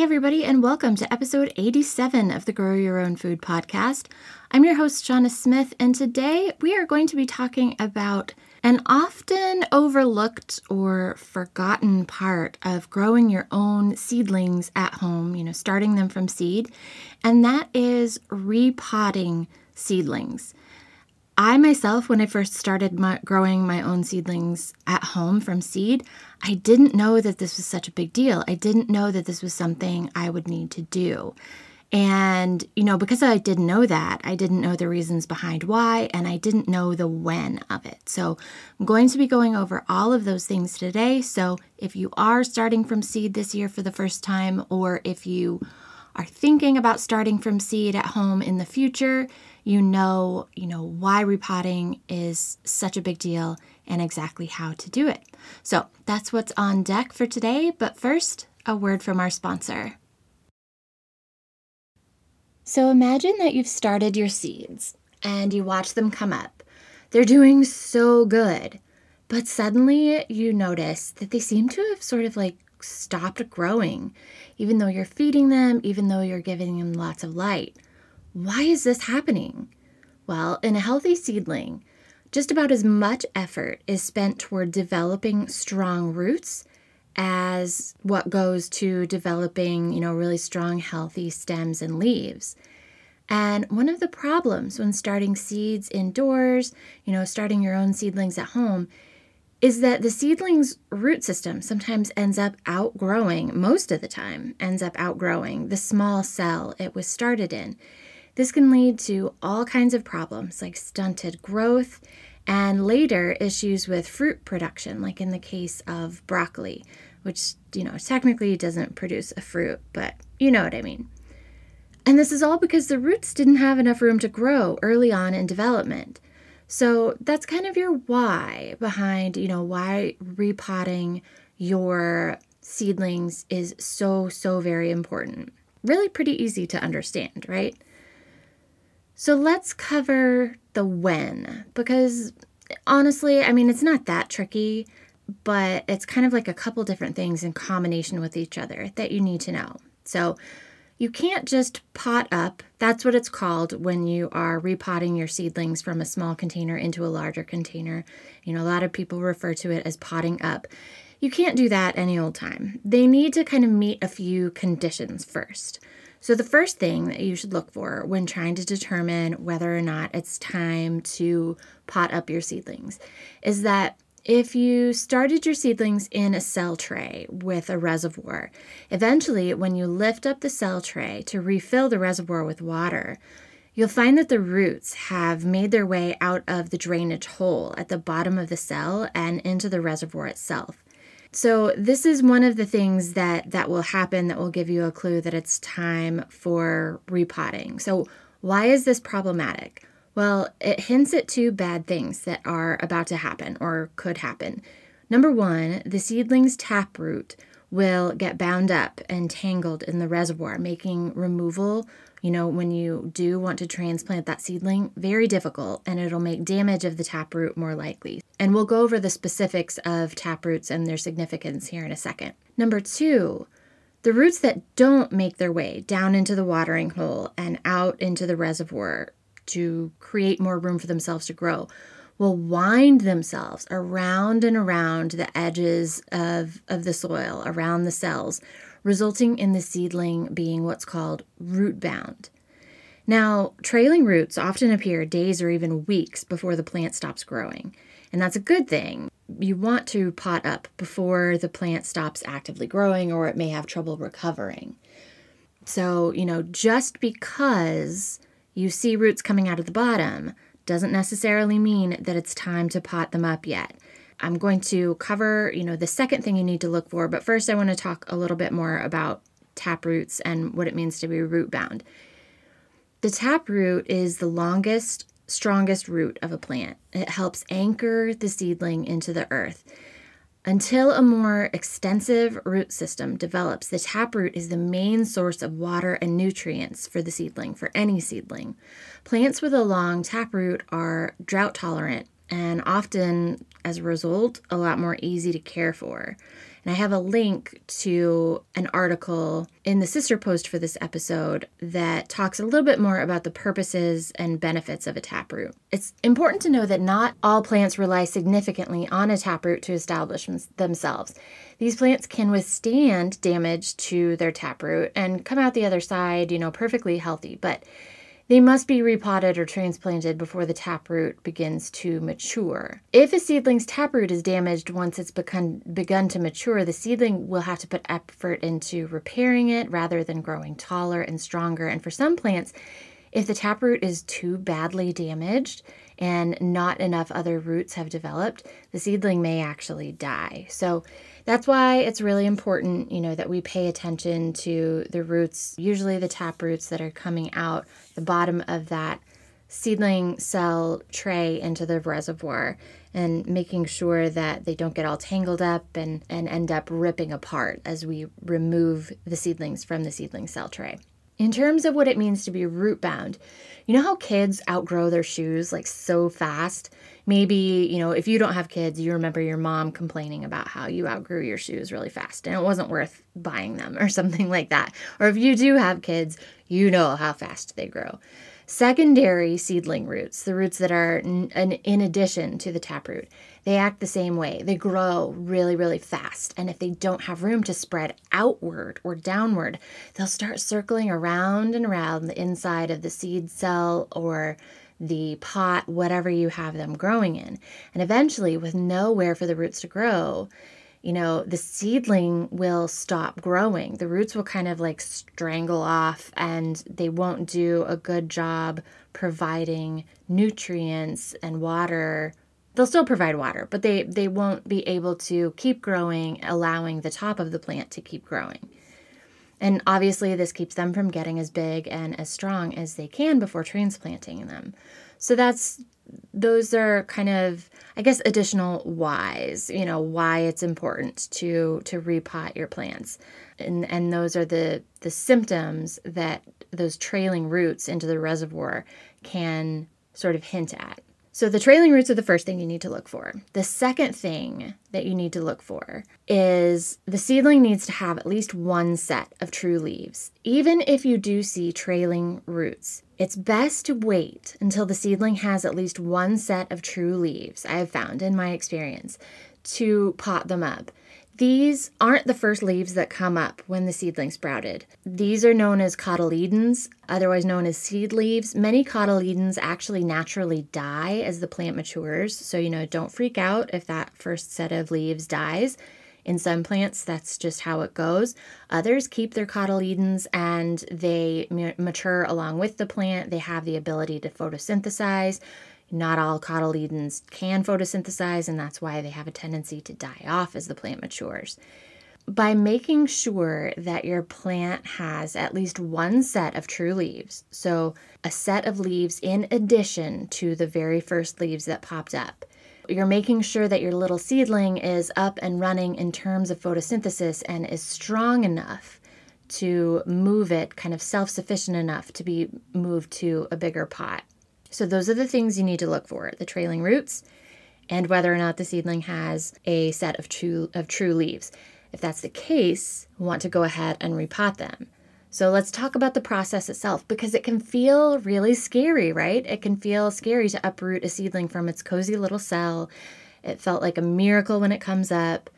Hey, everybody, and welcome to episode 87 of the Grow Your Own Food podcast. I'm your host, Shauna Smith, and today we are going to be talking about an often overlooked or forgotten part of growing your own seedlings at home, you know, starting them from seed, and that is repotting seedlings. I myself, when I first started my, growing my own seedlings at home from seed, I didn't know that this was such a big deal. I didn't know that this was something I would need to do. And, you know, because I didn't know that, I didn't know the reasons behind why, and I didn't know the when of it. So, I'm going to be going over all of those things today. So, if you are starting from seed this year for the first time, or if you are thinking about starting from seed at home in the future, you know, you know why repotting is such a big deal and exactly how to do it. So, that's what's on deck for today, but first, a word from our sponsor. So, imagine that you've started your seeds and you watch them come up. They're doing so good, but suddenly you notice that they seem to have sort of like stopped growing, even though you're feeding them, even though you're giving them lots of light. Why is this happening? Well, in a healthy seedling, just about as much effort is spent toward developing strong roots as what goes to developing, you know, really strong, healthy stems and leaves. And one of the problems when starting seeds indoors, you know, starting your own seedlings at home, is that the seedling's root system sometimes ends up outgrowing, most of the time, ends up outgrowing the small cell it was started in. This can lead to all kinds of problems like stunted growth and later issues with fruit production, like in the case of broccoli, which, you know, technically doesn't produce a fruit, but you know what I mean. And this is all because the roots didn't have enough room to grow early on in development. So that's kind of your why behind, you know, why repotting your seedlings is so, so very important. Really pretty easy to understand, right? So let's cover the when, because honestly, I mean, it's not that tricky, but it's kind of like a couple different things in combination with each other that you need to know. So you can't just pot up. That's what it's called when you are repotting your seedlings from a small container into a larger container. You know, a lot of people refer to it as potting up. You can't do that any old time. They need to kind of meet a few conditions first. So, the first thing that you should look for when trying to determine whether or not it's time to pot up your seedlings is that if you started your seedlings in a cell tray with a reservoir, eventually, when you lift up the cell tray to refill the reservoir with water, you'll find that the roots have made their way out of the drainage hole at the bottom of the cell and into the reservoir itself. So this is one of the things that that will happen that will give you a clue that it's time for repotting. So why is this problematic? Well, it hints at two bad things that are about to happen or could happen. Number 1, the seedling's taproot will get bound up and tangled in the reservoir, making removal you know, when you do want to transplant that seedling, very difficult and it'll make damage of the taproot more likely. And we'll go over the specifics of taproots and their significance here in a second. Number two, the roots that don't make their way down into the watering hole and out into the reservoir to create more room for themselves to grow will wind themselves around and around the edges of, of the soil, around the cells, resulting in the seedling being what's called root bound. Now, trailing roots often appear days or even weeks before the plant stops growing, and that's a good thing. You want to pot up before the plant stops actively growing or it may have trouble recovering. So, you know, just because you see roots coming out of the bottom doesn't necessarily mean that it's time to pot them up yet. I'm going to cover, you know, the second thing you need to look for, but first I want to talk a little bit more about tap roots and what it means to be root bound. The taproot is the longest, strongest root of a plant. It helps anchor the seedling into the earth. Until a more extensive root system develops, the taproot is the main source of water and nutrients for the seedling, for any seedling. Plants with a long taproot are drought tolerant and often, as a result, a lot more easy to care for. And I have a link to an article in the sister post for this episode that talks a little bit more about the purposes and benefits of a taproot. It's important to know that not all plants rely significantly on a taproot to establish themselves. These plants can withstand damage to their taproot and come out the other side, you know, perfectly healthy. But they must be repotted or transplanted before the taproot begins to mature. If a seedling's taproot is damaged once it's begun, begun to mature, the seedling will have to put effort into repairing it rather than growing taller and stronger. And for some plants, if the taproot is too badly damaged and not enough other roots have developed, the seedling may actually die. So that's why it's really important, you know, that we pay attention to the roots, usually the tap roots that are coming out the bottom of that seedling cell tray into the reservoir and making sure that they don't get all tangled up and, and end up ripping apart as we remove the seedlings from the seedling cell tray. In terms of what it means to be root bound, you know how kids outgrow their shoes like so fast? Maybe, you know, if you don't have kids, you remember your mom complaining about how you outgrew your shoes really fast and it wasn't worth buying them or something like that. Or if you do have kids, you know how fast they grow. Secondary seedling roots, the roots that are in addition to the taproot, they act the same way. They grow really, really fast. And if they don't have room to spread outward or downward, they'll start circling around and around the inside of the seed cell or the pot, whatever you have them growing in. And eventually, with nowhere for the roots to grow, you know, the seedling will stop growing. The roots will kind of like strangle off and they won't do a good job providing nutrients and water. They'll still provide water, but they, they won't be able to keep growing, allowing the top of the plant to keep growing. And obviously, this keeps them from getting as big and as strong as they can before transplanting them. So that's those are kind of i guess additional whys you know why it's important to to repot your plants and and those are the the symptoms that those trailing roots into the reservoir can sort of hint at so the trailing roots are the first thing you need to look for. The second thing that you need to look for is the seedling needs to have at least one set of true leaves. Even if you do see trailing roots, it's best to wait until the seedling has at least one set of true leaves, I have found in my experience, to pot them up. These aren't the first leaves that come up when the seedling sprouted. These are known as cotyledons, otherwise known as seed leaves. Many cotyledons actually naturally die as the plant matures, so you know, don't freak out if that first set of leaves dies. In some plants, that's just how it goes. Others keep their cotyledons and they mature along with the plant. They have the ability to photosynthesize. Not all cotyledons can photosynthesize, and that's why they have a tendency to die off as the plant matures. By making sure that your plant has at least one set of true leaves, so a set of leaves in addition to the very first leaves that popped up, you're making sure that your little seedling is up and running in terms of photosynthesis and is strong enough to move it, kind of self sufficient enough to be moved to a bigger pot. So those are the things you need to look for, the trailing roots and whether or not the seedling has a set of true of true leaves. If that's the case, we want to go ahead and repot them. So let's talk about the process itself because it can feel really scary, right? It can feel scary to uproot a seedling from its cozy little cell. It felt like a miracle when it comes up.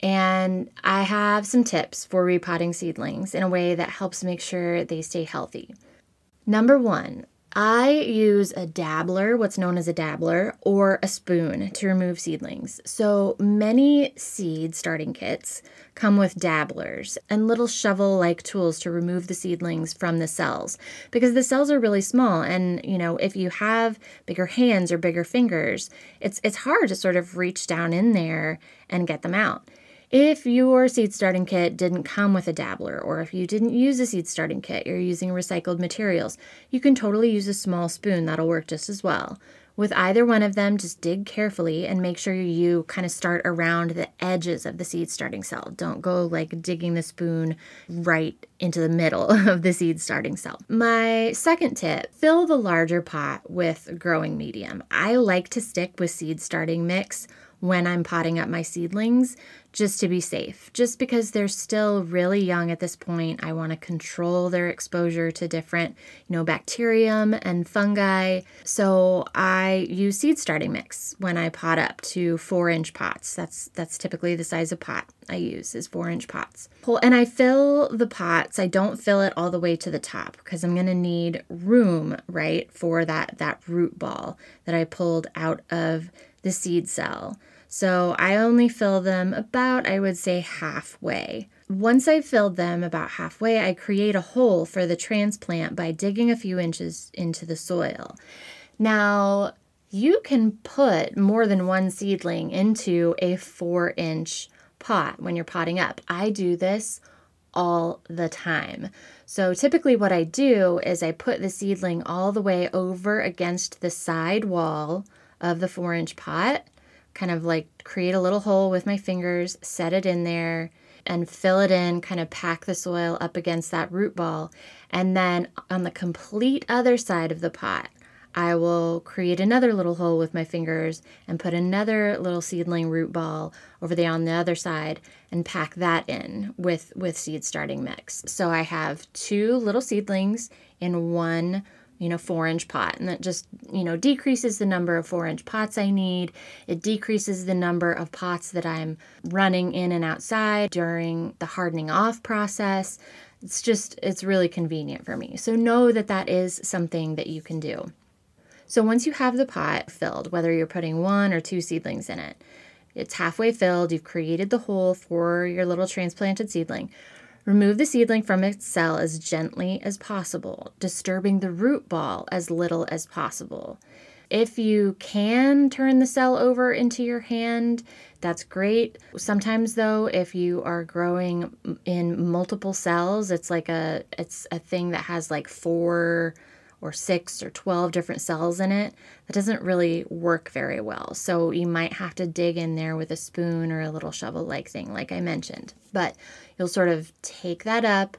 And I have some tips for repotting seedlings in a way that helps make sure they stay healthy. Number one, I use a dabbler, what's known as a dabbler, or a spoon to remove seedlings. So many seed starting kits come with dabblers and little shovel like tools to remove the seedlings from the cells because the cells are really small and you know if you have bigger hands or bigger fingers it's it's hard to sort of reach down in there and get them out If your seed starting kit didn't come with a dabbler, or if you didn't use a seed starting kit, you're using recycled materials, you can totally use a small spoon. That'll work just as well. With either one of them, just dig carefully and make sure you kind of start around the edges of the seed starting cell. Don't go like digging the spoon right into the middle of the seed starting cell. My second tip fill the larger pot with growing medium. I like to stick with seed starting mix when I'm potting up my seedlings just to be safe. Just because they're still really young at this point, I want to control their exposure to different, you know, bacterium and fungi. So I use seed starting mix when I pot up to four inch pots. That's that's typically the size of pot I use is four inch pots. And I fill the pots. I don't fill it all the way to the top because I'm gonna need room, right, for that that root ball that I pulled out of the seed cell. So I only fill them about, I would say, halfway. Once I've filled them about halfway, I create a hole for the transplant by digging a few inches into the soil. Now, you can put more than one seedling into a four inch pot when you're potting up. I do this all the time. So typically, what I do is I put the seedling all the way over against the side wall of the four inch pot kind of like create a little hole with my fingers, set it in there, and fill it in, kind of pack the soil up against that root ball. And then on the complete other side of the pot, I will create another little hole with my fingers and put another little seedling root ball over there on the other side and pack that in with with seed starting mix. So I have two little seedlings in one you know, four inch pot. And that just, you know, decreases the number of four inch pots I need. It decreases the number of pots that I'm running in and outside during the hardening off process. It's just, it's really convenient for me. So know that that is something that you can do. So once you have the pot filled, whether you're putting one or two seedlings in it, it's halfway filled, you've created the hole for your little transplanted seedling. Remove the seedling from its cell as gently as possible, disturbing the root ball as little as possible. If you can turn the cell over into your hand, that's great. Sometimes though, if you are growing in multiple cells, it's like a it's a thing that has like four or six or 12 different cells in it, that doesn't really work very well. So you might have to dig in there with a spoon or a little shovel like thing, like I mentioned. But you'll sort of take that up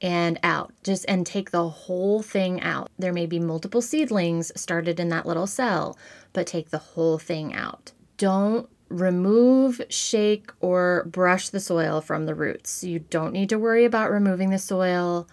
and out just and take the whole thing out. There may be multiple seedlings started in that little cell, but take the whole thing out. Don't remove, shake, or brush the soil from the roots. You don't need to worry about removing the soil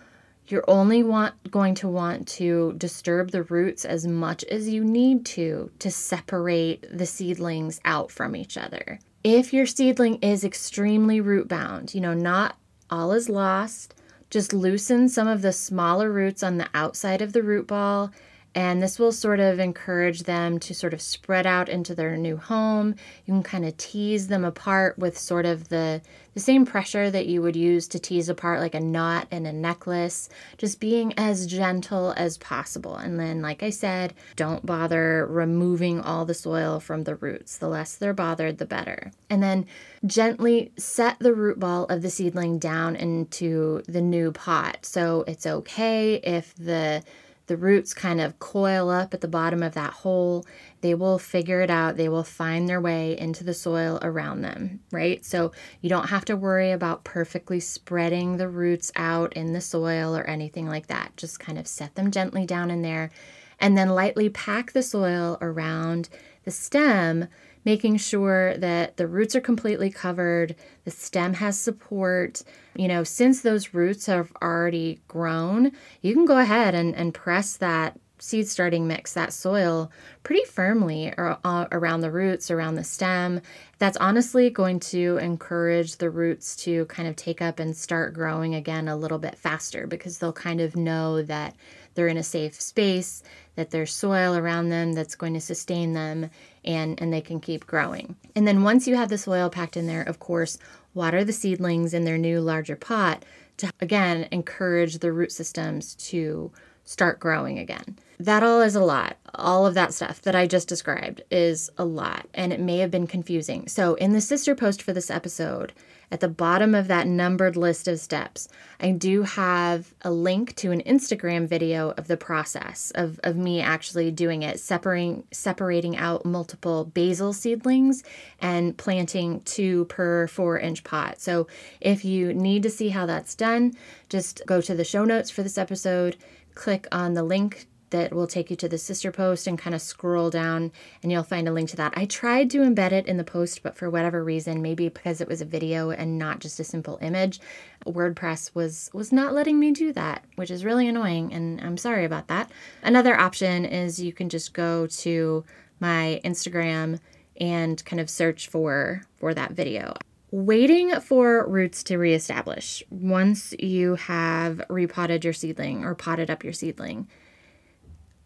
you're only want, going to want to disturb the roots as much as you need to to separate the seedlings out from each other. If your seedling is extremely root bound, you know, not all is lost, just loosen some of the smaller roots on the outside of the root ball and this will sort of encourage them to sort of spread out into their new home. You can kind of tease them apart with sort of the, the same pressure that you would use to tease apart like a knot in a necklace, just being as gentle as possible. And then, like I said, don't bother removing all the soil from the roots. The less they're bothered, the better. And then gently set the root ball of the seedling down into the new pot. So it's okay if the the roots kind of coil up at the bottom of that hole, they will figure it out. They will find their way into the soil around them, right? So you don't have to worry about perfectly spreading the roots out in the soil or anything like that. Just kind of set them gently down in there and then lightly pack the soil around the stem making sure that the roots are completely covered, the stem has support. You know, since those roots have already grown, you can go ahead and, and press that seed starting mix, that soil, pretty firmly uh, around the roots, around the stem. That's honestly going to encourage the roots to kind of take up and start growing again a little bit faster because they'll kind of know that they're in a safe space, that there's soil around them that's going to sustain them, and, and they can keep growing. And then once you have the soil packed in there, of course, water the seedlings in their new larger pot to again encourage the root systems to start growing again. That all is a lot. All of that stuff that I just described is a lot, and it may have been confusing. So, in the sister post for this episode, at the bottom of that numbered list of steps, I do have a link to an Instagram video of the process of, of me actually doing it, separating separating out multiple basil seedlings and planting two per four inch pot. So if you need to see how that's done, just go to the show notes for this episode, click on the link that will take you to the sister post and kind of scroll down and you'll find a link to that. I tried to embed it in the post, but for whatever reason, maybe because it was a video and not just a simple image, WordPress was was not letting me do that, which is really annoying and I'm sorry about that. Another option is you can just go to my Instagram and kind of search for for that video. Waiting for roots to reestablish once you have repotted your seedling or potted up your seedling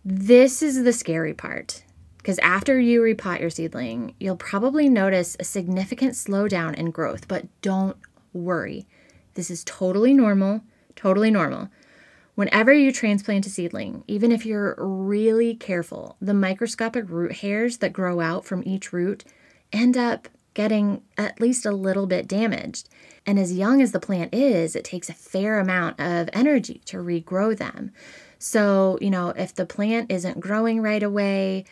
this is the scary part. Because after you repot your seedling, you'll probably notice a significant slowdown in growth, but don't worry. This is totally normal, totally normal. Whenever you transplant a seedling, even if you're really careful, the microscopic root hairs that grow out from each root end up getting at least a little bit damaged. And as young as the plant is, it takes a fair amount of energy to regrow them. So, you know, if the plant isn't growing right away,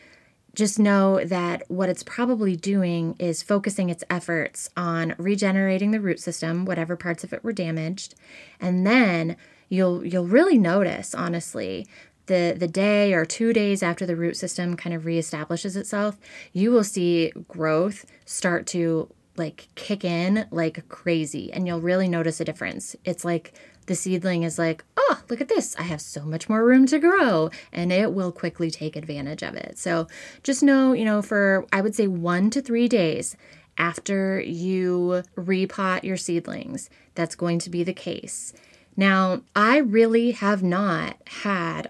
just know that what it's probably doing is focusing its efforts on regenerating the root system, whatever parts of it were damaged, and then you'll you'll really notice, honestly, the the day or two days after the root system kind of reestablishes itself, you will see growth start to like kick in like crazy, and you'll really notice a difference. It's like the seedling is like, oh, look at this. I have so much more room to grow. And it will quickly take advantage of it. So just know, you know, for I would say one to three days after you repot your seedlings, that's going to be the case. Now, I really have not had,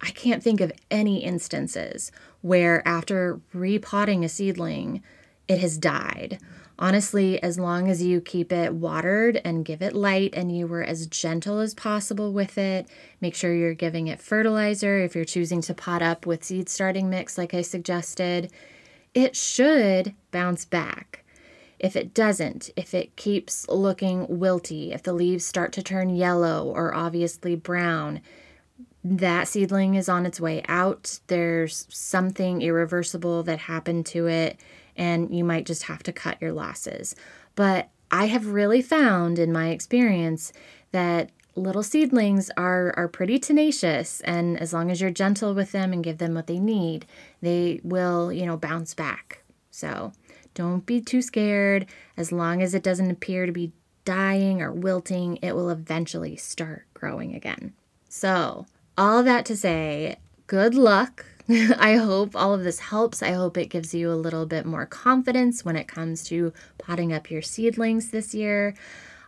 I can't think of any instances where after repotting a seedling, it has died honestly, as long as you keep it watered and give it light and you were as gentle as possible with it, make sure you're giving it fertilizer if you're choosing to pot up with seed starting mix, like I suggested, it should bounce back. If it doesn't, if it keeps looking wilty, if the leaves start to turn yellow or obviously brown, that seedling is on its way out. There's something irreversible that happened to it and you might just have to cut your losses. But I have really found in my experience that little seedlings are are pretty tenacious and as long as you're gentle with them and give them what they need, they will, you know, bounce back. So, don't be too scared. As long as it doesn't appear to be dying or wilting, it will eventually start growing again. So, all that to say, good luck I hope all of this helps. I hope it gives you a little bit more confidence when it comes to potting up your seedlings this year.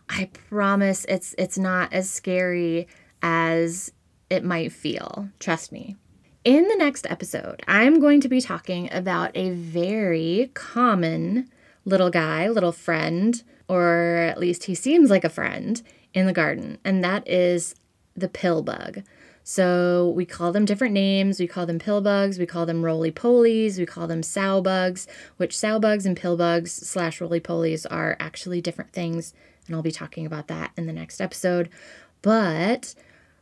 I promise it's it's not as scary as it might feel. Trust me. In the next episode, I'm going to be talking about a very common little guy, little friend, or at least he seems like a friend in the garden, and that is the pill bug. So we call them different names. We call them pill bugs. We call them roly polies. We call them sow bugs, which sow bugs and pill bugs slash roly polies are actually different things. And I'll be talking about that in the next episode. But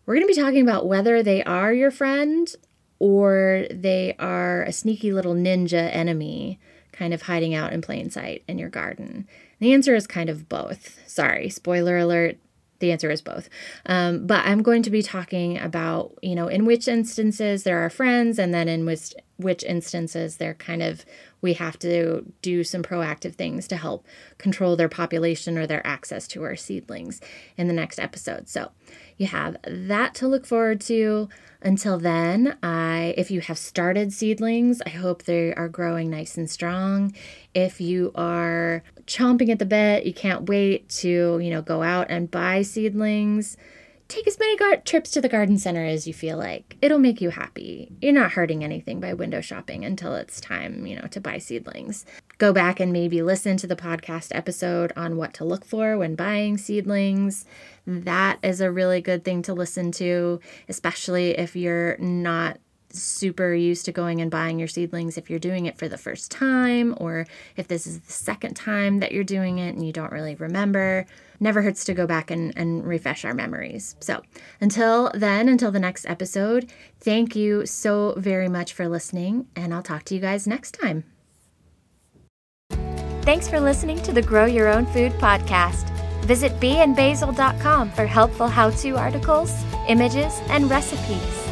we're going to be talking about whether they are your friend or they are a sneaky little ninja enemy kind of hiding out in plain sight in your garden. The answer is kind of both. Sorry, spoiler alert, the answer is both. Um, but I'm going to be talking about, you know, in which instances there are friends, and then in which which instances they're kind of we have to do some proactive things to help control their population or their access to our seedlings in the next episode. So you have that to look forward to. Until then, I if you have started seedlings, I hope they are growing nice and strong. If you are chomping at the bit, you can't wait to, you know, go out and buy seedlings take as many gar- trips to the garden center as you feel like. It'll make you happy. You're not hurting anything by window shopping until it's time, you know, to buy seedlings. Go back and maybe listen to the podcast episode on what to look for when buying seedlings. That is a really good thing to listen to, especially if you're not super used to going and buying your seedlings if you're doing it for the first time or if this is the second time that you're doing it and you don't really remember. Never hurts to go back and, and refresh our memories. So until then, until the next episode, thank you so very much for listening, and I'll talk to you guys next time. Thanks for listening to the Grow Your Own Food podcast. Visit beeandbasil.com for helpful how to articles, images, and recipes.